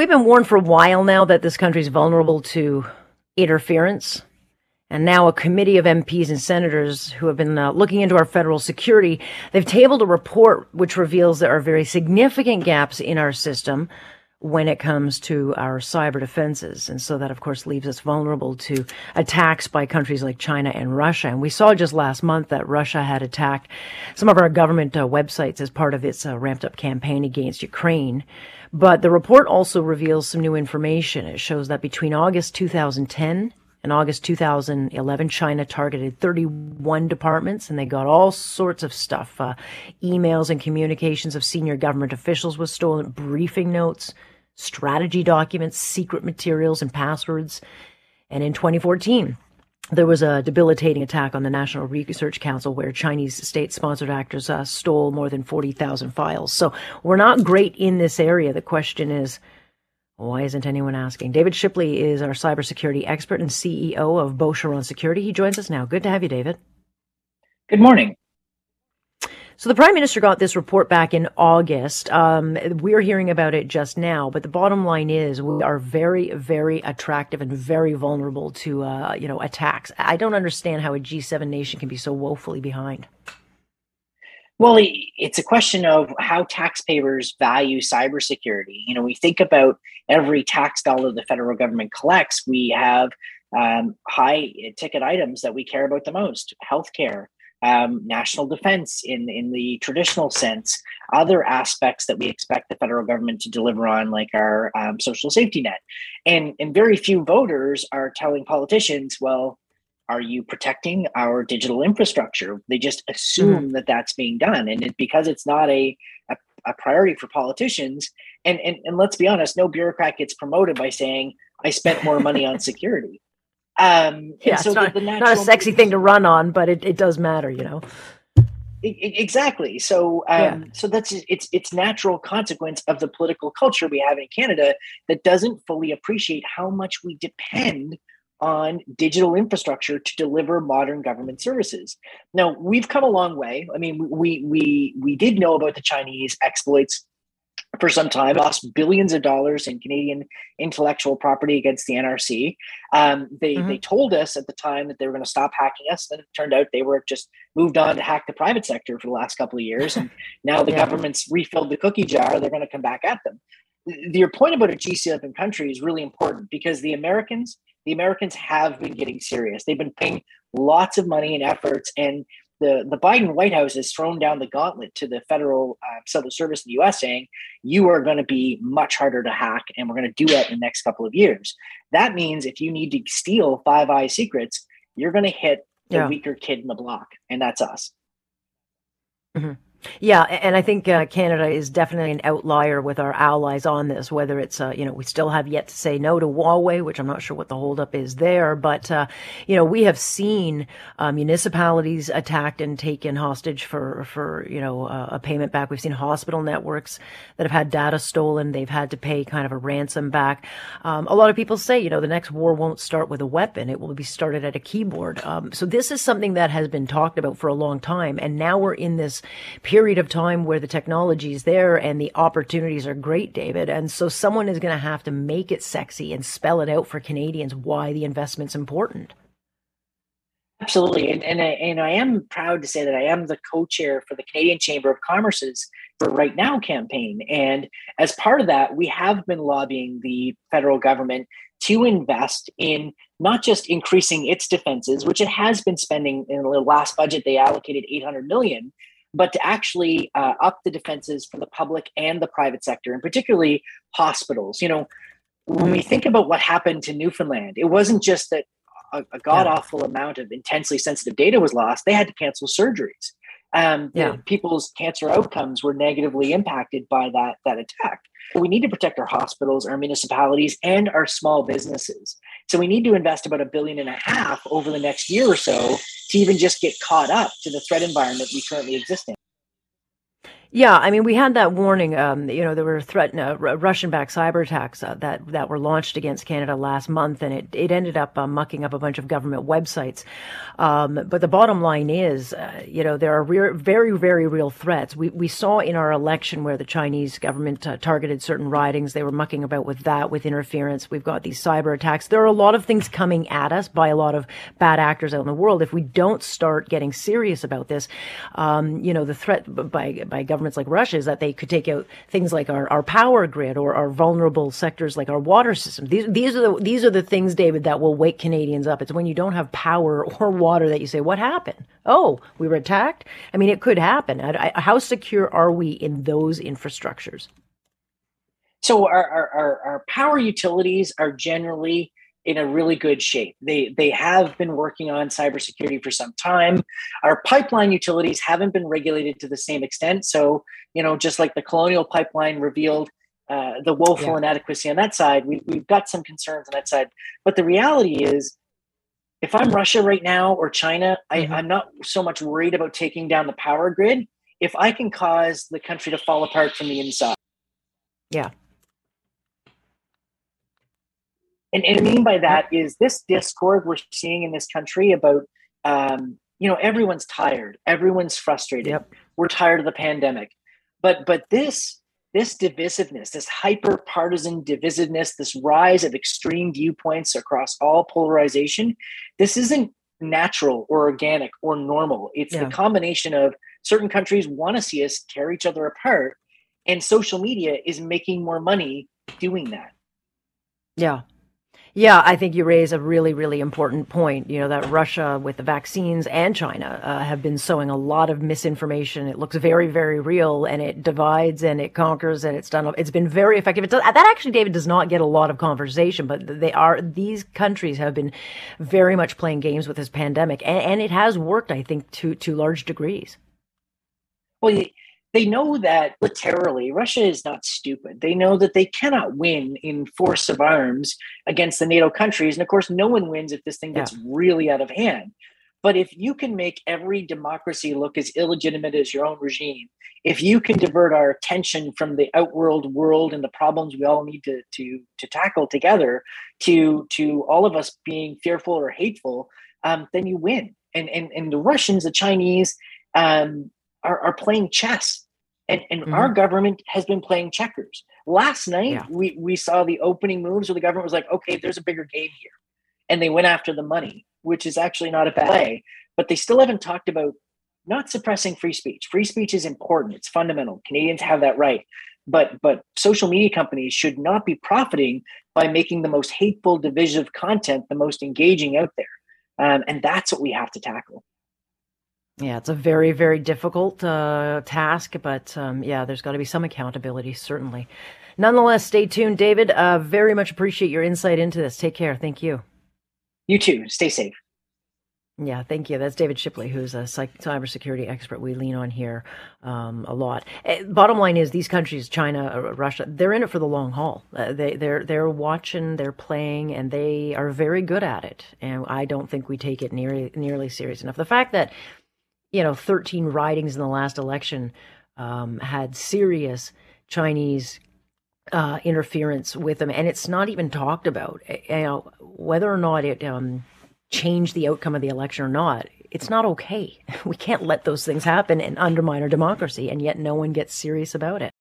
We've been warned for a while now that this country is vulnerable to interference. And now a committee of MPs and senators who have been uh, looking into our federal security, they've tabled a report which reveals there are very significant gaps in our system when it comes to our cyber defenses. And so that, of course, leaves us vulnerable to attacks by countries like China and Russia. And we saw just last month that Russia had attacked some of our government uh, websites as part of its uh, ramped up campaign against Ukraine. But the report also reveals some new information. It shows that between August 2010 in August 2011, China targeted 31 departments and they got all sorts of stuff. Uh, emails and communications of senior government officials was stolen, briefing notes, strategy documents, secret materials, and passwords. And in 2014, there was a debilitating attack on the National Research Council where Chinese state sponsored actors uh, stole more than 40,000 files. So we're not great in this area. The question is, why isn't anyone asking? David Shipley is our cybersecurity expert and CEO of Beauceron Security. He joins us now. Good to have you, David. Good morning. So the prime minister got this report back in August. Um, we're hearing about it just now, but the bottom line is we are very, very attractive and very vulnerable to, uh, you know, attacks. I don't understand how a G7 nation can be so woefully behind. Well, it's a question of how taxpayers value cybersecurity. You know, we think about every tax dollar the federal government collects. We have um, high ticket items that we care about the most: healthcare, um, national defense in, in the traditional sense, other aspects that we expect the federal government to deliver on, like our um, social safety net. And, and very few voters are telling politicians, well, are you protecting our digital infrastructure? They just assume mm-hmm. that that's being done. And it, because it's not a, a, a priority for politicians, and, and, and let's be honest, no bureaucrat gets promoted by saying, I spent more money on security. Um, yeah, so it's not, not a sexy thing to run on, but it, it does matter, you know. Exactly. So, um, yeah. so that's it's it's natural consequence of the political culture we have in Canada that doesn't fully appreciate how much we depend on digital infrastructure to deliver modern government services. Now, we've come a long way. I mean, we we we did know about the Chinese exploits for some time, lost billions of dollars in Canadian intellectual property against the NRC. Um, they mm-hmm. they told us at the time that they were going to stop hacking us. Then it turned out they were just moved on to hack the private sector for the last couple of years, and now the yeah. government's refilled the cookie jar. They're going to come back at them. Your point about a G7 country is really important because the Americans, the Americans have been getting serious. They've been paying lots of money and efforts, and the, the Biden White House has thrown down the gauntlet to the federal uh, civil service in the US saying, you are going to be much harder to hack and we're going to do that in the next couple of years. That means if you need to steal Five Eyes secrets, you're going to hit the yeah. weaker kid in the block, and that's us. Mm-hmm. Yeah, and I think uh, Canada is definitely an outlier with our allies on this. Whether it's, uh, you know, we still have yet to say no to Huawei, which I'm not sure what the holdup is there, but uh, you know, we have seen uh, municipalities attacked and taken hostage for for you know uh, a payment back. We've seen hospital networks that have had data stolen; they've had to pay kind of a ransom back. Um, a lot of people say, you know, the next war won't start with a weapon; it will be started at a keyboard. Um, so this is something that has been talked about for a long time, and now we're in this period period of time where the technology is there and the opportunities are great, David. And so someone is going to have to make it sexy and spell it out for Canadians why the investment's important. Absolutely, and and I, and I am proud to say that I am the co-chair for the Canadian Chamber of Commerce's for Right Now campaign, and as part of that, we have been lobbying the federal government to invest in not just increasing its defenses, which it has been spending in the last budget. They allocated 800 million, but to actually uh, up the defenses for the public and the private sector, and particularly hospitals. You know, when we think about what happened to Newfoundland, it wasn't just that a, a god awful yeah. amount of intensely sensitive data was lost; they had to cancel surgeries. Um, yeah. people's cancer outcomes were negatively impacted by that that attack. We need to protect our hospitals, our municipalities, and our small businesses. So we need to invest about a billion and a half over the next year or so to even just get caught up to the threat environment we currently exist in. Yeah, I mean, we had that warning. Um, you know, there were threat, uh, Russian-backed cyber attacks uh, that that were launched against Canada last month, and it it ended up uh, mucking up a bunch of government websites. Um, but the bottom line is, uh, you know, there are re- very very real threats. We we saw in our election where the Chinese government uh, targeted certain ridings. They were mucking about with that, with interference. We've got these cyber attacks. There are a lot of things coming at us by a lot of bad actors out in the world. If we don't start getting serious about this, um, you know, the threat by by government governments like Russia is that they could take out things like our, our power grid or our vulnerable sectors like our water system. These, these are the, these are the things, David, that will wake Canadians up. It's when you don't have power or water that you say, what happened? Oh, we were attacked. I mean, it could happen. I, I, how secure are we in those infrastructures? So our, our, our power utilities are generally in a really good shape. They they have been working on cybersecurity for some time. Our pipeline utilities haven't been regulated to the same extent. So you know, just like the Colonial Pipeline revealed uh, the woeful yeah. inadequacy on that side, we, we've got some concerns on that side. But the reality is, if I'm Russia right now or China, mm-hmm. I, I'm not so much worried about taking down the power grid. If I can cause the country to fall apart from the inside. Yeah. And, and I mean by that is this discord we're seeing in this country about, um, you know, everyone's tired, everyone's frustrated. Yep. We're tired of the pandemic, but but this this divisiveness, this hyper partisan divisiveness, this rise of extreme viewpoints across all polarization, this isn't natural or organic or normal. It's yeah. the combination of certain countries want to see us tear each other apart, and social media is making more money doing that. Yeah, yeah, I think you raise a really, really important point. You know, that Russia with the vaccines and China uh, have been sowing a lot of misinformation. It looks very, very real and it divides and it conquers and it's done, it's been very effective. Does, that actually, David, does not get a lot of conversation, but they are, these countries have been very much playing games with this pandemic and, and it has worked, I think, to, to large degrees. Well, they know that literally Russia is not stupid. They know that they cannot win in force of arms against the NATO countries. And of course, no one wins if this thing gets yeah. really out of hand. But if you can make every democracy look as illegitimate as your own regime, if you can divert our attention from the outworld world and the problems we all need to, to, to tackle together to, to all of us being fearful or hateful, um, then you win. And, and, and the Russians, the Chinese, um, are, are playing chess and, and mm-hmm. our government has been playing checkers. Last night, yeah. we, we saw the opening moves where the government was like, okay, there's a bigger game here. And they went after the money, which is actually not a bad play. But they still haven't talked about not suppressing free speech. Free speech is important, it's fundamental. Canadians have that right. But but social media companies should not be profiting by making the most hateful, divisive content the most engaging out there. Um, and that's what we have to tackle. Yeah, it's a very, very difficult uh, task, but um, yeah, there's got to be some accountability, certainly. Nonetheless, stay tuned, David. Uh, very much appreciate your insight into this. Take care. Thank you. You too. Stay safe. Yeah, thank you. That's David Shipley, who's a cybersecurity expert we lean on here um, a lot. Uh, bottom line is, these countries, China, uh, Russia, they're in it for the long haul. Uh, they, they're they're watching, they're playing, and they are very good at it. And I don't think we take it nearly nearly serious enough. The fact that you know, 13 ridings in the last election um, had serious Chinese uh, interference with them, and it's not even talked about. Eh, you know, whether or not it um, changed the outcome of the election or not, it's not okay. We can't let those things happen and undermine our democracy, and yet no one gets serious about it.